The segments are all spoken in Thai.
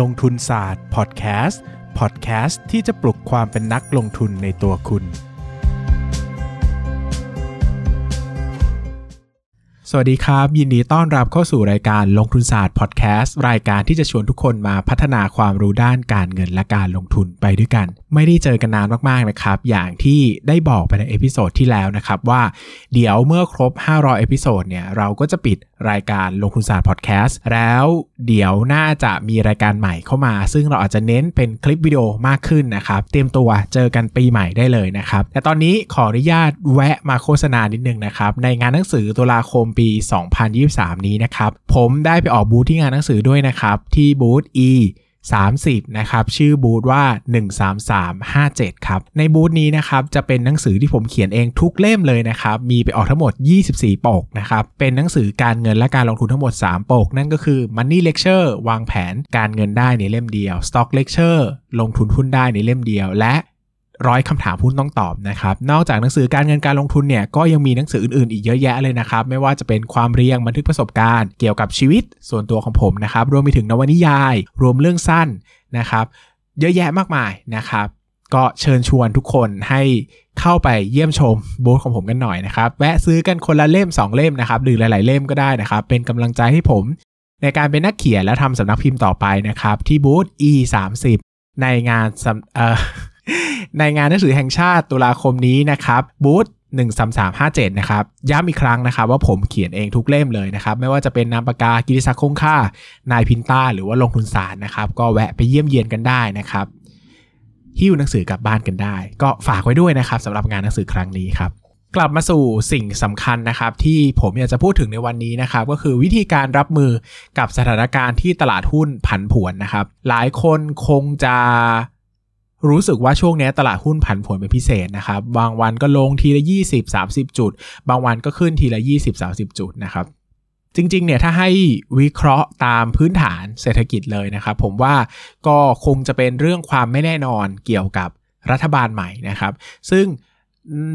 ลงทุนศาสตร์พอดแคสต์พอดแคสต์ที่จะปลุกความเป็นนักลงทุนในตัวคุณ สวัสดีครับ ยินดีต้อนรับเข้าสู่รายการลงทุนศาสตร์พอดแคสต์รายการที่จะชวนทุกคนมาพัฒนาความรู้ด้านการเงินและการลงทุนไปด้วยกัน ไม่ได้เจอกันนานมากๆนะครับ อย่างที่ได้บอกไปใน episode ที่แล้วนะครับว่า เดี๋ยวเมื่อครบ 500 episode เนี่ยเราก็จะปิด รายการลงทุนศาสตร์พอดแคสต์แล้วเดี๋ยวน่าจะมีรายการใหม่เข้ามา ซึ่งเราอาจจะเน้นเป็นคลิปวิดีโอมากขึ้นนะครับ เตรียมตัวเจอกันปีใหม่ได้เลยนะครับ แต่ตอนนี้ขออนุญาตแวะมาโฆษณานิดนึงนะครับ ในงานหนังสือตุลาคมปี 2023 นี้นะครับ ผมได้ไปออกบูธที่งานหนังสือด้วยนะครับ ที่บูธ E 30 นะครับ ชื่อบูธว่า 13357 ครับ ในบูธนี้นะครับ จะเป็นหนังสือที่ผมเขียนเองทุกเล่มเลยนะครับ มีไปออกทั้งหมด 24 ปกนะครับ เป็นหนังสือการเงินและการลงทุนทั้งหมด 3 ปก นั่นก็คือ Money Lecture วางแผนการเงินได้ในเล่มเดียว Stock Lecture ลงทุนหุ้นได้ในเล่มเดียว และ ร้อยคำถามหุ้นต้องตอบนะครับ นอกจากหนังสือการเงินการลงทุนเนี่ยก็ยังมีหนังสืออื่นๆ อีกเยอะแยะเลยนะครับ ไม่ว่าจะเป็นความเรียงบันทึกประสบการณ์เกี่ยวกับชีวิตส่วนตัวของผมนะครับ รวมไปถึงนวนิยาย รวมเรื่องสั้นนะครับ เยอะแยะมากมายนะครับ ก็เชิญชวนทุกคนให้เข้าไปเยี่ยมชมบูธของผมกันหน่อยนะครับ แวะซื้อกันคนละเล่ม 2 เล่มนะครับหรือหลาย ๆ เล่มก็ได้นะครับ เป็นกำลังใจให้ผม ในการเป็นนักเขียนและทำสำนักพิมพ์ต่อไปนะครับ ที่บูธ E 3 0 ในงานเอ่อ ในงานหนังสือแห่งชาติตุลาคมนี้นะครับบูธ13357 นะครับ ย้ำอีกครั้งนะครับว่าผมเขียนเองทุกเล่มเลยนะครับ ไม่ว่าจะเป็นนามปากกากิติศักดิ์คงค่า นายพินต้า หรือว่าลงทุนศาสตร์นะครับ ก็แวะไปเยี่ยมเยียนกันได้นะครับหิ้วหนังสือกลับบ้านกันได้ ก็ฝากไว้ด้วยนะครับสำหรับงานหนังสือครั้งนี้ครับ กลับมาสู่สิ่งสำคัญนะครับ ที่ผมอยากจะพูดถึงในวันนี้นะครับ ก็คือวิธีการรับมือกับสถานการณ์ที่ตลาดหุ้นผันผวนนะครับ หลายคนคงจะ รู้สึกว่าช่วงนี้ตลาดหุ้นผันผวนเป็นพิเศษนะครับ บางวันก็ลงทีละ 20 30 จุด บางวันก็ขึ้นทีละ 20 30 จุดนะครับจริงๆ เนี่ยถ้าให้วิเคราะห์ตามพื้นฐานเศรษฐกิจเลยนะครับผมว่าก็คงจะเป็นเรื่องความไม่แน่นอนเกี่ยวกับรัฐบาลใหม่นะครับ ซึ่ง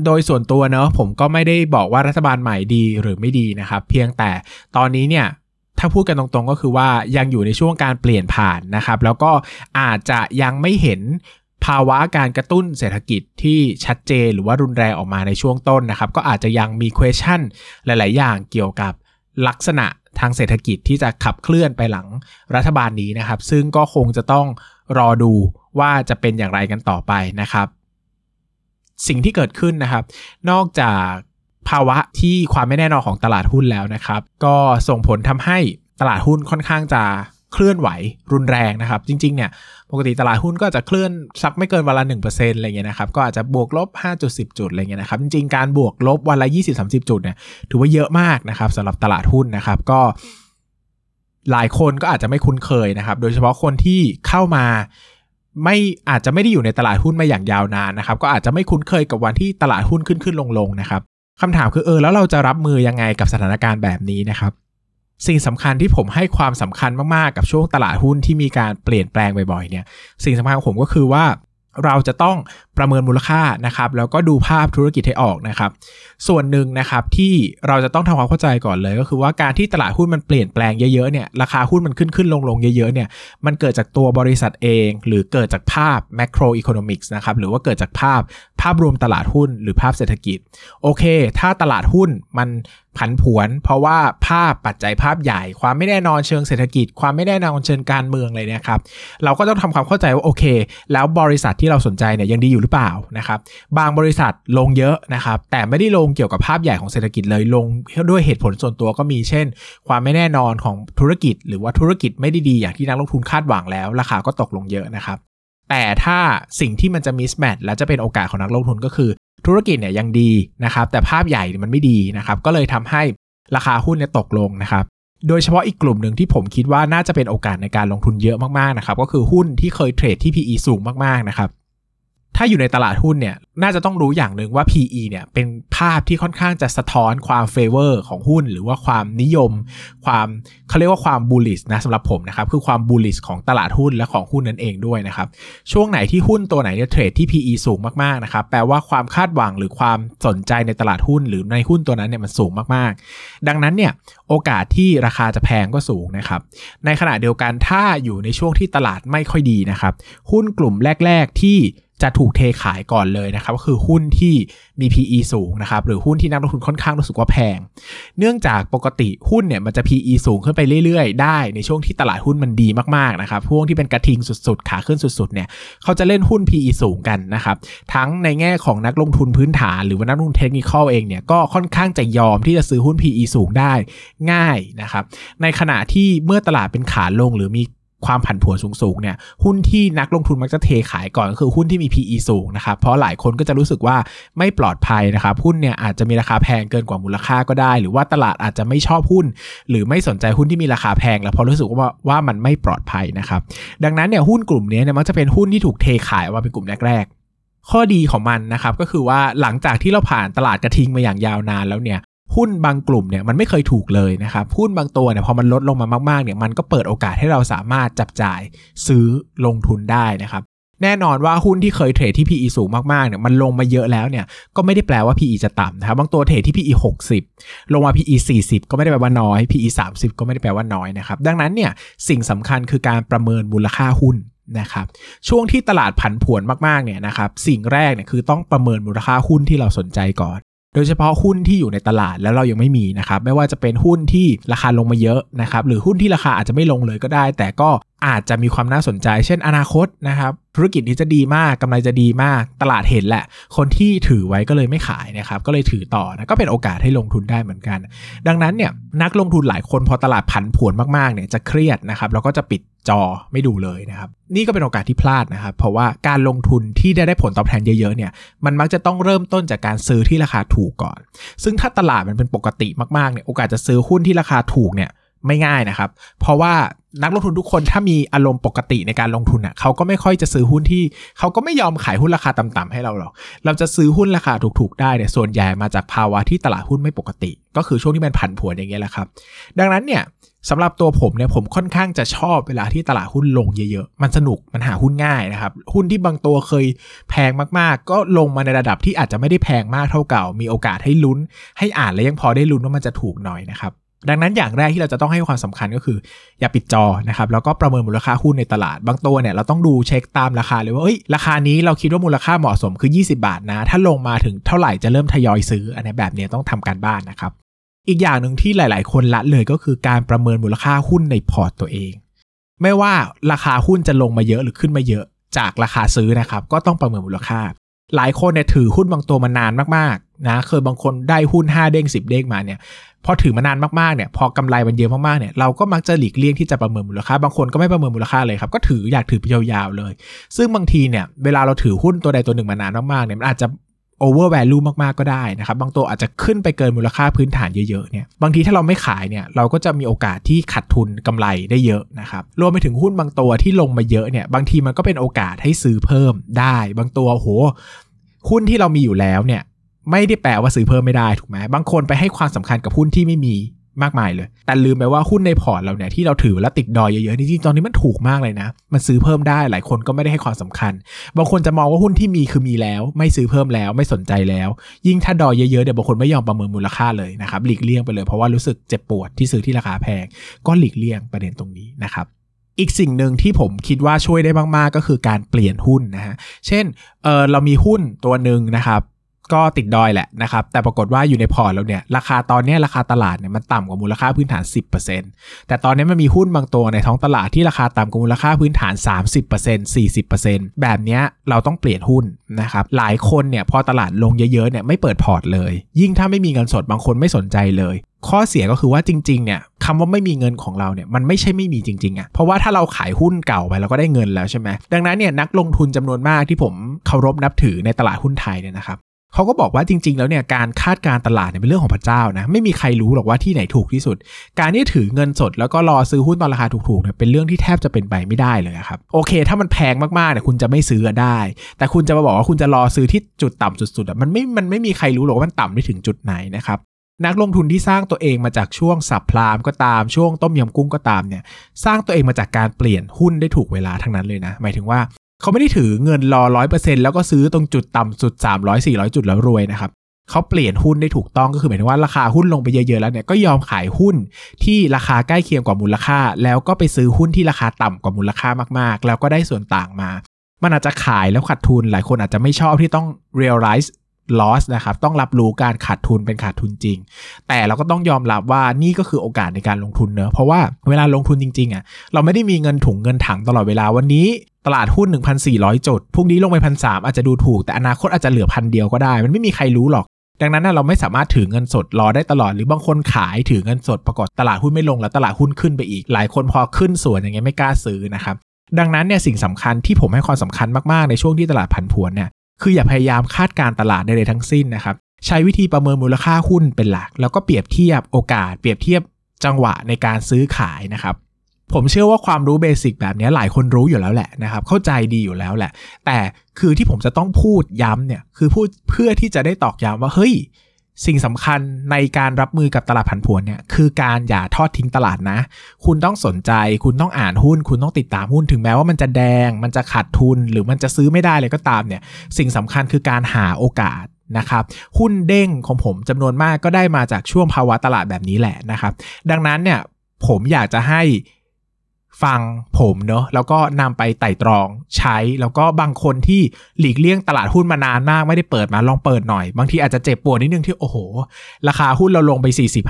โดยส่วนตัวเนอะผมก็ไม่ได้บอกว่ารัฐบาลใหม่ดีหรือไม่ดีนะครับ เพียงแต่ตอนนี้เนี่ยถ้าพูดกันตรงๆก็คือว่ายังอยู่ในช่วงการเปลี่ยนผ่านนะครับ แล้วก็อาจจะยังไม่เห็น ภาวะการกระตุ้นเศรษฐกิจที่ชัดเจนหรือว่ารุนแรงออกมาในช่วงต้นนะครับ ก็อาจจะยังมี question หลาย ๆ อย่างเกี่ยวกับลักษณะทางเศรษฐกิจที่จะขับเคลื่อนไปหลังรัฐบาลนี้นะครับ ซึ่งก็คงจะต้องรอดูว่าจะเป็นอย่างไรกันต่อไปนะครับ สิ่งที่เกิดขึ้นนะครับ นอกจากภาวะที่ความไม่แน่นอนของตลาดหุ้นแล้วนะครับ ก็ส่งผลทำให้ตลาดหุ้นค่อนข้างจะ เคลื่อนไหวรุนแรงนะครับ จริง ๆ เนี่ยปกติตลาดหุ้นก็จะเคลื่อนสักไม่เกินวันละ1%อะไรเงี้ยนะครับก็อาจจะบวกลบ 5.10 จุดอะไรเงี้ยนะครับจริง ๆ การบวกลบวันละ 20-30 จุดเนี่ยถือว่าเยอะมากนะครับสำหรับตลาดหุ้นนะครับก็หลายคนก็อาจจะไม่คุ้นเคยนะครับ โดยเฉพาะคนที่เข้ามาไม่อาจจะไม่ได้อยู่ในตลาดหุ้นมาอย่างยาวนานนะครับ ก็อาจจะไม่คุ้นเคยกับวันที่ตลาดหุ้นขึ้นขึ้นลงลงนะครับคำถามคือเออแล้วเราจะรับมือยังไงกับสถานการณ์แบบนี้นะครับ สิ่งสำคัญที่ผมให้ความสำคัญมาก ๆ กับช่วงตลาดหุ้นที่มีการเปลี่ยนแปลงบ่อย ๆ เนี่ย สิ่งสำคัญของผมก็คือว่าเราจะต้องประเมินมูลค่านะครับแล้วก็ดูภาพธุรกิจให้ออกนะครับ ส่วนหนึ่งนะครับที่เราจะต้องทำความเข้าใจก่อนเลย ก็คือว่าการที่ตลาดหุ้นมันเปลี่ยนแปลงเยอะๆเนี่ยราคาหุ้นมันขึ้นขึ้นลงลงเยอะๆเนี่ยมันเกิดจากตัวบริษัทเอง หรือเกิดจากภาพ macro economics นะครับหรือว่าเกิดจากภาพภาพรวมตลาดหุ้นหรือภาพเศรษฐกิจโอเค ถ้าตลาดหุ้นมันผันผวน เพราะว่าภาพปัจจัยภาพใหญ่ ความไม่แน่นอนเชิงเศรษฐกิจ ความไม่แน่นอนเชิงการเมืองเลยเนี่ยครับ เราก็ต้องทำความเข้าใจว่าโอเค แล้วบริษัทที่เราสนใจเนี่ยยังดีอยู่หรือเปล่านะครับบางบริษัทลงเยอะนะครับแต่ไม่ได้ลงเกี่ยวกับภาพใหญ่ของเศรษฐกิจเลยลงด้วยเหตุผลส่วนตัวก็มีเช่น ความไม่แน่นอนของธุรกิจ หรือว่าธุรกิจไม่ได้ดีอย่างที่นักลงทุนคาดหวังแล้ว ราคาก็ตกลงเยอะนะครับแต่ถ้าสิ่งที่มันจะมิสแมทและจะเป็นโอกาสของนักลงทุนก็คือ ธุรกิจเนี่ยยังดีนะครับ แต่ภาพใหญ่มันไม่ดีนะครับ ก็เลยทำให้ราคาหุ้นเนี่ยตกลงนะครับ โดยเฉพาะอีกกลุ่มหนึ่งที่ผมคิดว่าน่าจะเป็นโอกาสในการลงทุนเยอะมากๆนะครับ ก็คือหุ้นที่เคยเทรดที่ PE สูงมากๆนะครับ ถ้าอยู่ในตลาดหุ้นเนี่ย น่าจะต้องรู้อย่างหนึ่งว่า PE เนี่ย เป็นภาพที่ค่อนข้างจะสะท้อนความ favor ของหุ้น หรือว่าความนิยม ความเขาเรียกว่าความ bullish นะสำหรับผมนะครับ คือความ bullish ของตลาดหุ้นและของหุ้นนั่นเองด้วยนะครับ ช่วงไหนที่หุ้นตัวไหนเนี่ยเทรดที่ PE สูงมากๆนะครับ แปลว่าความคาดหวังหรือความสนใจในตลาดหุ้น หรือในหุ้นตัวนั้นเนี่ยมันสูงมากๆ ดังนั้นเนี่ย โอกาสที่ราคาจะแพงก็สูงนะครับ ในขณะเดียวกันถ้าอยู่ในช่วงที่ตลาดไม่ค่อยดีนะครับ หุ้นกลุ่มแรก ๆ ที่จะถูกเทขายก่อนเลยนะครับ ก็คือหุ้นที่มี PE สูงนะครับ หรือหุ้นที่นักลงทุนค่อนข้างรู้สึกว่าแพง เนื่องจากปกติหุ้นเนี่ยมันจะ PE สูงขึ้นไปเรื่อยๆ ได้ในช่วงที่ตลาดหุ้นมันดีมากๆนะครับพวกที่เป็นกระทิงสุดๆ ขาขึ้นสุดๆ เนี่ยเขาจะเล่นหุ้น PE สูงกันนะครับ ทั้งในแง่ของนักลงทุนพื้นฐาน หรือว่านักลงทุนเทคนิคเองเนี่ยก็ค่อนข้างจะยอมที่จะซื้อหุ้น PE สูงได้ง่ายนะครับ ในขณะที่เมื่อตลาดเป็นขาลงหรือมีความผันผวนสูงๆเนี่ยหุ้นที่นักลงทุนมักจะเทขายก่อนก็คือหุ้นที่มี PE สูงนะครับเพราะหลายคนก็จะรู้สึกว่าไม่ปลอดภัยนะครับหุ้นเนี่ยอาจจะมีราคาแพงเกินกว่ามูลค่าก็ได้ หรือว่าตลาดอาจจะไม่ชอบหุ้น หรือไม่สนใจหุ้นที่มีราคาแพง แล้วพราะรู้สึกว่าว่ามันไม่ปลอดภัยนะครับดังนั้นเนี่ยหุ้นกลุ่มนี้เนี่ยมักจะเป็นหุ้นที่ถูกเทขายว่าเป็นกลุ่มแรกๆข้อดีของมันนะครับก็คือว่าหลังจากที่เราผ่านตลาดกระทิงมาอย่างยาวนานแล้วเนี่ย หุ้นบางกลุ่มเนี่ยมันไม่เคยถูกเลยนะครับหุ้นบางตัวเนี่ยพอมันลดลงมามากๆเนี่ยมันก็เปิดโอกาสให้เราสามารถจับจ่ายซื้อลงทุนได้นะครับแน่นอนว่าหุ้นที่เคยเทรดที่ PE สูงมากๆเนี่ยมันลงมาเยอะแล้วเนี่ยก็ไม่ได้แปลว่า PE จะต่ำนะครับบางตัวเทรดที่ PE 60 ลงมา PE 40 ก็ไม่ได้แปลว่าน้อย PE 30 ก็ไม่ได้แปลว่าน้อยนะครับดังนั้นเนี่ยสิ่งสำคัญคือการประเมินมูลค่าหุ้นนะครับช่วงที่ตลาดผันผวนมากๆเนี่ยนะครับสิ่งแรกเนี่ยคือต้องประเมินมูลค่าหุ้นที่เราสนใจก่อน โดยเฉพาะหุ้นที่อยู่ในตลาดแล้วเรายังไม่มีนะครับไม่ว่าจะเป็นหุ้นที่ราคาลงมาเยอะนะครับหรือหุ้นที่ราคาอาจจะไม่ลงเลยก็ได้ แต่ก็อาจจะมีความน่าสนใจ เช่นอนาคตนะครับธุรกิจนี้จะดีมากกำไรจะดีมาก ตลาดเห็นแหละ คนที่ถือไว้ก็เลยไม่ขายนะครับก็เลยถือต่อนะก็เป็นโอกาสให้ลงทุนได้เหมือนกัน ดังนั้นเนี่ยนักลงทุนหลายคนพอตลาดผันผวนมากๆเนี่ยจะเครียดนะครับแล้วก็จะปิด จอไม่ดูเลยนะครับ นี่ก็เป็นโอกาสที่พลาดนะครับ เพราะว่าการลงทุนที่ได้ได้ผลตอบแทนเยอะๆเนี่ยมันมักจะต้องเริ่มต้นจากการซื้อที่ราคาถูกก่อน ซึ่งถ้าตลาดมันเป็นปกติมากๆเนี่ยโอกาสจะซื้อหุ้นที่ราคาถูกเนี่ย ไม่ง่ายนะครับ เพราะว่านักลงทุนทุกคนถ้ามีอารมณ์ปกติในการลงทุนอะเขาก็ไม่ค่อยจะซื้อหุ้นที่เขาก็ไม่ยอมขายหุ้นราคาต่ำๆให้เราหรอก เราจะซื้อหุ้นราคาถูกๆได้เนี่ยส่วนใหญ่มาจากภาวะที่ตลาดหุ้นไม่ปกติ ก็คือช่วงที่มันผันผวนอย่างเงี้ยแหละครับ ดังนั้นเนี่ยสำหรับตัวผมเนี่ยผมค่อนข้างจะชอบเวลาที่ตลาดหุ้นลงเยอะๆ มันสนุกมันหาหุ้นง่ายนะครับ หุ้นที่บางตัวเคยแพงมากๆ ก็ลงมาในระดับที่อาจจะไม่ได้แพงมากเท่าเก่า มีโอกาสให้ลุ้น ให้อ่านและยังพอได้ลุ้นว่ามันจะถูกหน่อยนะครับ ดังนั้นอย่างแรกที่เราจะต้องให้ความสำคัญก็คือ อย่าปิดจอนะครับแล้วก็ประเมินมูลค่าหุ้นในตลาด บางตัวเนี่ยเราต้องดูเช็คตามราคาเลยว่าเอ้ยราคานี้เราคิดว่ามูลค่าเหมาะสมคือ 20 บาทนะ ถ้าลงมาถึงเท่าไหร่จะเริ่มทยอยซื้ออันนี้แบบนี้ต้องทำการบ้านนะครับ อีกอย่างหนึ่งที่หลาย ๆ คนละเลยก็คือการประเมินมูลค่าหุ้นในพอร์ตตัวเอง ไม่ว่าราคาหุ้นจะลงมาเยอะหรือขึ้นมาเยอะจากราคาซื้อนะครับก็ต้องประเมินมูลค่า หลายคนเนี่ยถือหุ้นบางตัวมานานมาก นะเคยบางคนได้หุ้น 5 เด้ง 10 เด้งมาเนี่ยพอถือมานานมากๆเนี่ยพอกำไรมันเยอะมากๆเนี่ยเราก็มักจะหลีกเลี่ยงที่จะประเมินมูลค่า บางคนก็ไม่ประเมินมูลค่าเลยครับก็ถืออยากถือไปยาวๆเลย ซึ่งบางทีเนี่ยเวลาเราถือหุ้นตัวใดตัวหนึ่งมานานมากๆเนี่ยมันอาจจะโอเวอร์แวลูมากๆก็ได้นะครับ บางตัวอาจจะขึ้นไปเกินมูลค่าพื้นฐานเยอะๆเนี่ยบางทีถ้าเราไม่ขายเนี่ยเราก็จะมีโอกาสที่ขาดทุนกำไรได้เยอะนะครับรวมไปถึงหุ้นบางตัวที่ลงมาเยอะเนี่ยบางทีมันก็เป็นโอกาสให้ซื้อเพิ่มได้ บางตัวโหหุ้นที่เรามีอยู่แล้วเนี่ย ไม่ได้แปลว่าซื้อเพิ่มไม่ได้ถูกไหมบางคนไปให้ความสำคัญกับหุ้นที่ไม่มีมากมายเลย แต่ลืมไปว่าหุ้นในพอร์ตเราเนี่ยที่เราถือแล้วติดดอยเยอะๆจริงๆตอนนี้มันถูกมากเลยนะ มันซื้อเพิ่มได้หลายคนก็ไม่ได้ให้ความสำคัญ บางคนจะมองว่าหุ้นที่มีคือมีแล้ว ไม่ซื้อเพิ่มแล้วไม่สนใจแล้ว ยิ่งถ้าดอยเยอะๆเดี๋ยวบางคนไม่ยอมประเมินมูลค่าเลยนะครับหลีกเลี่ยงไปเลยเพราะว่ารู้สึกเจ็บปวดที่ซื้อที่ราคาแพง ก็หลีกเลี่ยงประเด็นตรงนี้นะครับอีกสิ่งหนึ่งที่ผมคิดว่าช่วยได้มาก ๆ ก็คือการเปลี่ยนหุ้นนะฮะ เช่นเออเรามีหุ้นตัวหนึ่งนะครับ ก็ติดดอยแหละนะครับ แต่ปรากฏว่าอยู่ใน port เราเนี่ย ราคาตอนนี้ราคาตลาดเนี่ยมันต่ำกว่ามูลค่าพื้นฐาน 10%แต่ตอนนี้มันมีหุ้นบางตัวในท้องตลาดที่ราคาต่ำกว่ามูลค่าพื้นฐาน 30% 40%แบบนี้เราต้องเปลี่ยนหุ้นนะครับ หลายคนเนี่ยพอตลาดลงเยอะๆเนี่ยไม่เปิด port เลย ยิ่งถ้าไม่มีเงินสดบางคนไม่สนใจเลย ข้อเสียก็คือว่าจริงๆเนี่ยคำว่าไม่มีเงินของเราเนี่ยมันไม่ใช่ไม่มีจริงๆอะ่ะเพราะว่าถ้าเราขายหุ้นเก่าไปเราก็ได้เงินแล้วใช่ไหมดังนั้นเนี่ยนักลงทุนจำนวนมากที่ผมเคารพนับถือในตลาดหุ้นไทยเนี่ยนะครับ เขาก็บอกว่าจริง ๆ แล้วเนี่ยการคาดการตลาดเนี่ยเป็นเรื่องของพระเจ้านะไม่มีใครรู้หรอกว่าที่ไหนถูกที่สุด การที่ถือเงินสดแล้วก็รอซื้อหุ้นตอนราคาถูกๆเนี่ยเป็นเรื่องที่แทบจะเป็นไปไม่ได้เลยครับโอเค ถ้ามันแพงมากๆเนี่ยคุณจะไม่ซื้อได้ แต่คุณจะมาบอกว่าคุณจะรอซื้อที่จุดต่ำสุดๆมันไม่มันไม่มีใครรู้หรอกว่ามันต่ำได้ถึงจุดไหนนะครับนักลงทุนที่สร้างตัวเองมาจากช่วงสับพลามก็ตามช่วงต้มยำกุ้งก็ตามเนี่ยสร้างตัวเองมาจากการเปลี่ยนหุ้นได้ถูกเวลาทั้งนั้นเลยนะ หมายถึงว่า เขาไม่ได้ถือเงินรอร้อยเปอร์เซ็นแล้วก็ซื้อตรงจุดต่ำสุด 300 400 จุดแล้วรวยนะครับเขาเปลี่ยนหุ้นได้ถูกต้องก็คือหมายถึงว่าราคาหุ้นลงไปเยอะๆแล้วเนี่ยก็ยอมขายหุ้นที่ราคาใกล้เคียงกว่ามูลค่า แล้วก็ไปซื้อหุ้นที่ราคาต่ำกว่ามูลค่ามากๆ แล้วก็ได้ส่วนต่างมา มันอาจจะขายแล้วขาดทุนหลายคนอาจจะไม่ชอบที่ต้อง realize loss นะครับ ต้องรับรู้การขาดทุนเป็นขาดทุนจริง แต่เราก็ต้องยอมรับว่านี่ก็คือโอกาสในการลงทุนเนอะเพราะว่าเวลาลงทุนจริงๆอะเราไม่ได้มีเงินถุงเงินถังตลอดเวลาวันนี้ตลาดหุ้น 1,400 จุดพรุ่งนี้ลงไปพันสอาจจะดูถูก แต่อนาคตอาจจะเหลือพันเดียวก็ได้ มันไม่มีใครรู้หรอก ดังนั้นเราไม่สามารถถือเงินสดรอได้ตลอด หรือบางคนขายถือเงินสดปรากฏตลาดหุ้นไม่ลงแล้วตลาดหุ้นขึ้นไปอีก หลายคนพอขึ้นส่วนอย่างเงี้ยไม่กล้าซื้อนะครับดังนั้นเนี่ยสิ่งสำคัญที่ผมให้ความสำคัญมาก ๆ ในช่วงที่ตลาดผันผวนเนี่ย คืออย่าพยายามคาดการตลาดใดๆทั้งสิ้นนะครับ ใช้วิธีประเมินมูลค่าหุ้นเป็นหลัก แล้วก็เปรียบเทียบโอกาส เปรียบเทียบจังหวะในการซื้อขายนะครับ ผมเชื่อว่าความรู้เบสิกแบบนี้หลายคนรู้อยู่แล้วแหละนะครับ เข้าใจดีอยู่แล้วแหละ แต่คือที่ผมจะต้องพูดย้ำเนี่ย คือพูดเพื่อที่จะได้ตอกย้ำว่าเฮ้ย สิ่งสำคัญในการรับมือกับตลาดผันผวนเนี่ยคือการอย่าทอดทิ้งตลาดนะ คุณต้องสนใจ คุณต้องอ่านหุ้น คุณต้องติดตามหุ้นถึงแม้ว่ามันจะแดง มันจะขาดทุน หรือมันจะซื้อไม่ได้เลยก็ตามเนี่ยสิ่งสำคัญคือการหาโอกาสนะครับหุ้นเด้งของผมจำนวนมากก็ได้มาจากช่วงภาวะตลาดแบบนี้แหละนะครับ ดังนั้นเนี่ยผมอยากจะให้ ฟังผมเนอะแล้วก็นำไปไต่ตรองใช้ แล้วก็บางคนที่หลีกเลี่ยงตลาดหุ้นมานานมากไม่ได้เปิดมาลองเปิดหน่อย บางทีอาจจะเจ็บปวดนิดนึงที่โอ้โห ราคาหุ้นเราลงไป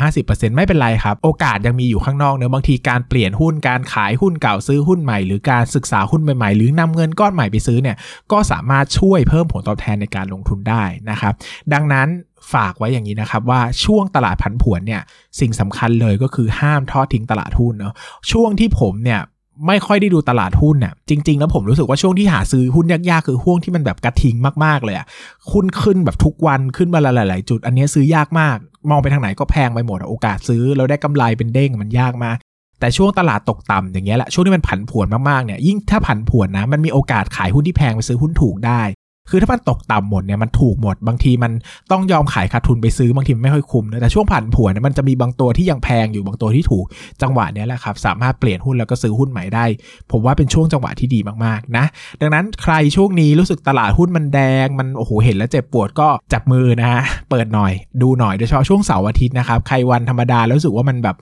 40-50%ไม่เป็นไรครับ โอกาสยังมีอยู่ข้างนอกเนอะบางทีการเปลี่ยนหุ้นการขายหุ้นเก่าซื้อหุ้นใหม่ หรือการศึกษาหุ้นใหม่ๆ หรือนำเงินก้อนใหม่ไปซื้อเนี่ยก็สามารถช่วยเพิ่มผลตอบแทนในการลงทุนได้นะครับดังนั้น ฝากไว้อย่างนี้นะครับว่าช่วงตลาดผันผวนเนี่ยสิ่งสำคัญเลยก็คือห้ามทอดทิ้งตลาดหุ้นเนาะช่วงที่ผมเนี่ยไม่ค่อยได้ดูตลาดหุ้นเนี่ยจริง ๆ แล้วผมรู้สึกว่าช่วงที่หาซื้อหุ้นยากๆ คือห่วงที่มันแบบกระทิงมากๆเลยอะหุ้นขึ้นแบบทุกวันขึ้นมาหลายๆ จุด อันนี้ซื้อยากมาก มองไปทางไหนก็แพงไปหมดโอกาสซื้อแล้วได้กำไรเป็นเด้งมันยากมากแต่ช่วงตลาดตกต่ำอย่างเงี้ยแหละช่วงที่มันผันผวนมากๆเนี่ยยิ่งถ้าผันผวนนะมันมีโอกาสขายหุ้นที่แพงไปซื้อหุ้นถูกได้ คือถ้ามันตกต่ำหมดเนี่ยมันถูกหมด บางทีมันต้องยอมขายขาดทุนไปซื้อบางทีไม่ค่อยคุ้มนะแต่ช่วงผ่านผัวเนี่ยมันจะมีบางตัวที่ยังแพงอยู่บางตัวที่ถูกจังหวะนี้แหละครับสามารถเปลี่ยนหุ้นแล้วก็ซื้อหุ้นใหม่ได้ ผมว่าเป็นช่วงจังหวะที่ดีมากๆนะดังนั้นใครช่วงนี้รู้สึกตลาดหุ้นมันแดง มันโอ้โหเห็นแล้วเจ็บปวดก็จับมือนะฮะเปิดหน่อยดูหน่อยโดยเฉพาะช่วงเสาร์อาทิตย์นะครับใครวันธรรมดาแล้วรู้สึกว่ามันแบบ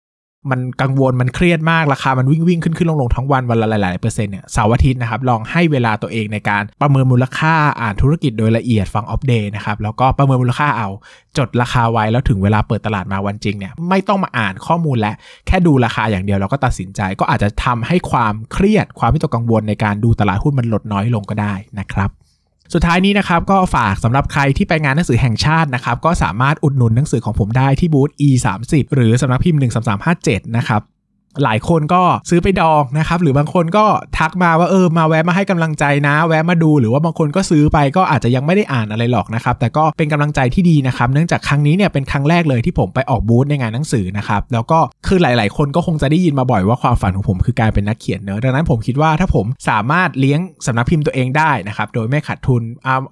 มันกังวลมันเครียดมากราคามันวิ่งวิ่งขึ้นขึ้นลงลงทั้งวันวันละหลายๆเปอร์เซ็นต์เนี่ยเสาร์อาทิตย์นะครับลองให้เวลาตัวเองในการประเมินมูลค่าอ่านธุรกิจโดยละเอียดฟังอัปเดตนะครับแล้วก็ประเมินมูลค่าเอาจดราคาไว้แล้วถึงเวลาเปิดตลาดมาวันจริงเนี่ยไม่ต้องมาอ่านข้อมูลและแค่ดูราคาอย่างเดียวแล้วก็ตัดสินใจ ก็อาจจะทำให้ความเครียดความวิตกกังวลในการดูตลาดหุ้นมันลดน้อยลงก็ได้นะครับ สุดท้ายนี้นะครับก็ฝากสำหรับใครที่ไปงานหนังสือแห่งชาตินะครับก็สามารถอุดหนุนหนังสือของผมได้ที่บูธ e 3 0หรือสำนักพิมพ์ 13357 นะครับ หลายคนก็ซื้อไปดองนะครับ หรือบางคนก็ทักมาว่าเออมาแวะมาให้กำลังใจนะ แวะมาดูหรือว่าบางคนก็ซื้อไปก็อาจจะยังไม่ได้อ่านอะไรหรอกนะครับ แต่ก็เป็นกำลังใจที่ดีนะครับ เนื่องจากครั้งนี้เนี่ยเป็นครั้งแรกเลยที่ผมไปออกบูธในงานหนังสือนะครับ แล้วก็คือหลาย ๆ คนก็คงจะได้ยินมาบ่อยว่าความฝันของผมคือการเป็นนักเขียนเนอะดังนั้นผมคิดว่าถ้าผมสามารถเลี้ยงสำนักพิมพ์ตัวเองได้นะครับ โดยไม่ขาดทุน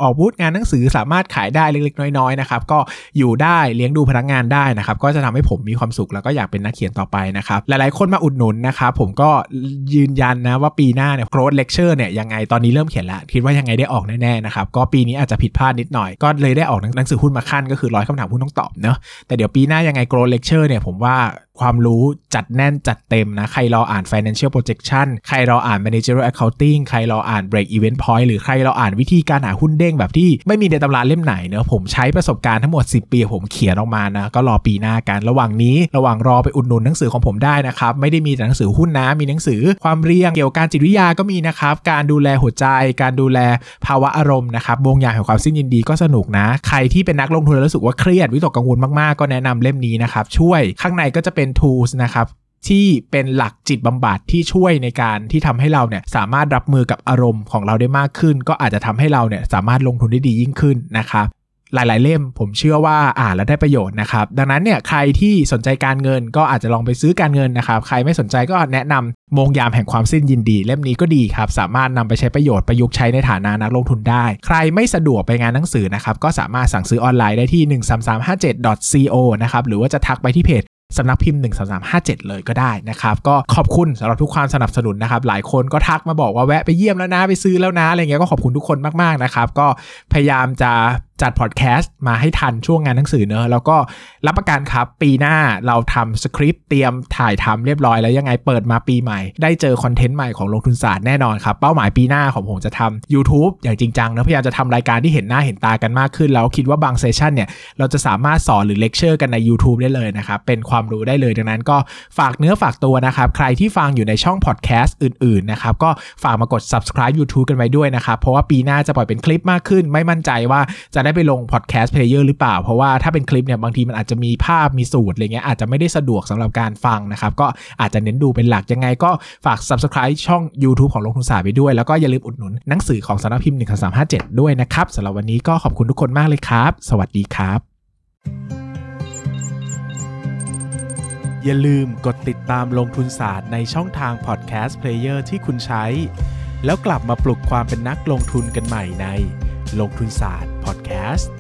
ออกบูธงานหนังสือสามารถขายได้เล็ก ๆ น้อย ๆ นะครับ ก็อยู่ได้เลี้ยงดูพนักงานได้นะครับ ก็จะทำให้ผมมีความสุขแล้วก็อยากเป็นนักเขียนต่อไปนะครับ หลาย ๆ คนมาอุดหนุนนะครับผมก็ยืนยันนะว่าปีหน้าเนี่ยโกรดเลคเชอร์เนี่ยยังไงตอนนี้เริ่มเขียนแล้วคิดว่ายังไงได้ออกแน่ๆนะครับก็ปีนี้อาจจะผิดพลาดนิดหน่อย ก็เลยได้ออกหนังสือหุ้นมาขั้นก็คือร้อยคำถามหุ้นต้องตอบเนาะแต่เดี๋ยวปีหน้ายังไงโกรดเลคเชอร์เนี่ยผมว่าความรู้จัดแน่นจัดเต็มนะ ใครรออ่าน financial projection ใครรออ่าน managerial accounting ใครรออ่าน break event point หรือใครรออ่านวิธีการหาหุ้นเด้งแบบที่ไม่มีในตำราเล่มไหนเนอะผมใช้ประสบการณ์ทั้งหมด 10 ปี ผมเขียนออกมานะ ก็รอปีหน้ากัน ระหว่างนี้ระหว่างรอไปอุดหนุนหนังสือของผมได้นะครับ ไม่ได้มีแต่หนังสือหุ้นนะ มีหนังสือความเรียงเกี่ยวกับการจิตวิทยาก็มีนะครับ การดูแลหัวใจ การดูแลภาวะอารมณ์นะครับวงยางแห่งความสิ้นยินดีก็สนุกนะ ใครที่เป็นนักลงทุนแล้วรู้สึกว่าเครียดวิตกกังวลมากๆก็แนะนำเล่มนี้นะครับช่วยข้างในก็จะเป็น tools นะครับที่เป็นหลักจิตบำบัดที่ช่วยในการที่ทำให้เราเนี่ยสามารถรับมือกับอารมณ์ของเราได้มากขึ้น ก็อาจจะทำให้เราเนี่ยสามารถลงทุนได้ดียิ่งขึ้นนะครับหลาย ๆ เล่มผมเชื่อว่าอ่านแล้วได้ประโยชน์นะครับ ดังนั้นเนี่ยใครที่สนใจการเงินก็อาจจะลองไปซื้อการเงินนะครับ ใครไม่สนใจก็แนะนำโมงยามแห่งความสิ้นยินดี เล่มนี้ก็ดีครับ สามารถนำไปใช้ประโยชน์ประยุกต์ใช้ในฐานะนักลงทุนได้ ใครไม่สะดวกไปงานหนังสือนะครับ ก็สามารถสั่งซื้อออนไลน์ได้ที่ 13357.co นะครับหรือว่าจะทักไปที่เพจ สำนักพิมพ์ 13357 เลยก็ได้นะครับ ก็ขอบคุณสำหรับทุกความสนับสนุนนะครับ หลายคนก็ทักมาบอกว่าแวะไปเยี่ยมแล้วนะไปซื้อแล้วนะอะไรเงี้ยก็ขอบคุณทุกคนมากๆนะครับ ก็พยายามจะจัดพอดแคสต์มาให้ทันช่วงงานหนังสือเนอะแล้วก็รับประกันครับปีหน้าเราทำสคริปต์เตรียมถ่ายทำเรียบร้อยแล้วยังไงเปิดมาปีใหม่ ได้เจอ content ใหม่ของลงทุนศาสตร์แน่นอนครับ เป้าหมายปีหน้าของผมจะทำ YouTube อย่างจริงจังนะพยายามจะทำรายการที่เห็นหน้าเห็นตากันมากขึ้น แล้วคิดว่าบาง session เนี่ยเราจะสามารถสอนหรือเลคเชอร์กันใน YouTube ได้เลยนะครับเป็นความรู้ได้เลยดังนั้นก็ฝากเนื้อฝากตัวนะครับใครที่ฟังอยู่ในช่องพอดแคสต์อื่นๆนะครับก็ฝากมากด subscribe YouTube กันไว้ด้วยนะครับเพราะว่าปีหน้าจะปล่อยเป็นคลิปมากขึ้น ไม่มั่นใจว่าจะได้ไปลงพอดแคสต์ player หรือเปล่า เพราะว่าถ้าเป็นคลิปเนี่ยบางทีมันอาจจะมีภาพมีสูตรอะไรเงี้ยอาจจะไม่ได้สะดวกสำหรับการฟังนะครับ ก็อาจจะเน้นดูเป็นหลักยังไงก็ฝาก subscribe ช่อง YouTube ของลงทุนศาสตร์ไปด้วย แล้วก็อย่าลืมอุดหนุนหนังสือของสำนักพิมพ์1357 ด้วยนะครับสำหรับวันนี้ก็ขอบคุณทุกคนมากเลยครับ สวัสดีครับ อย่าลืมกดติดตามลงทุนศาสตร์ในช่องทางพอดแคสต์ player ที่คุณใช้ แล้วกลับมาปลุกความเป็นนักลงทุนกันใหม่ใน ลงทุนศาสตร์พอดแคสต์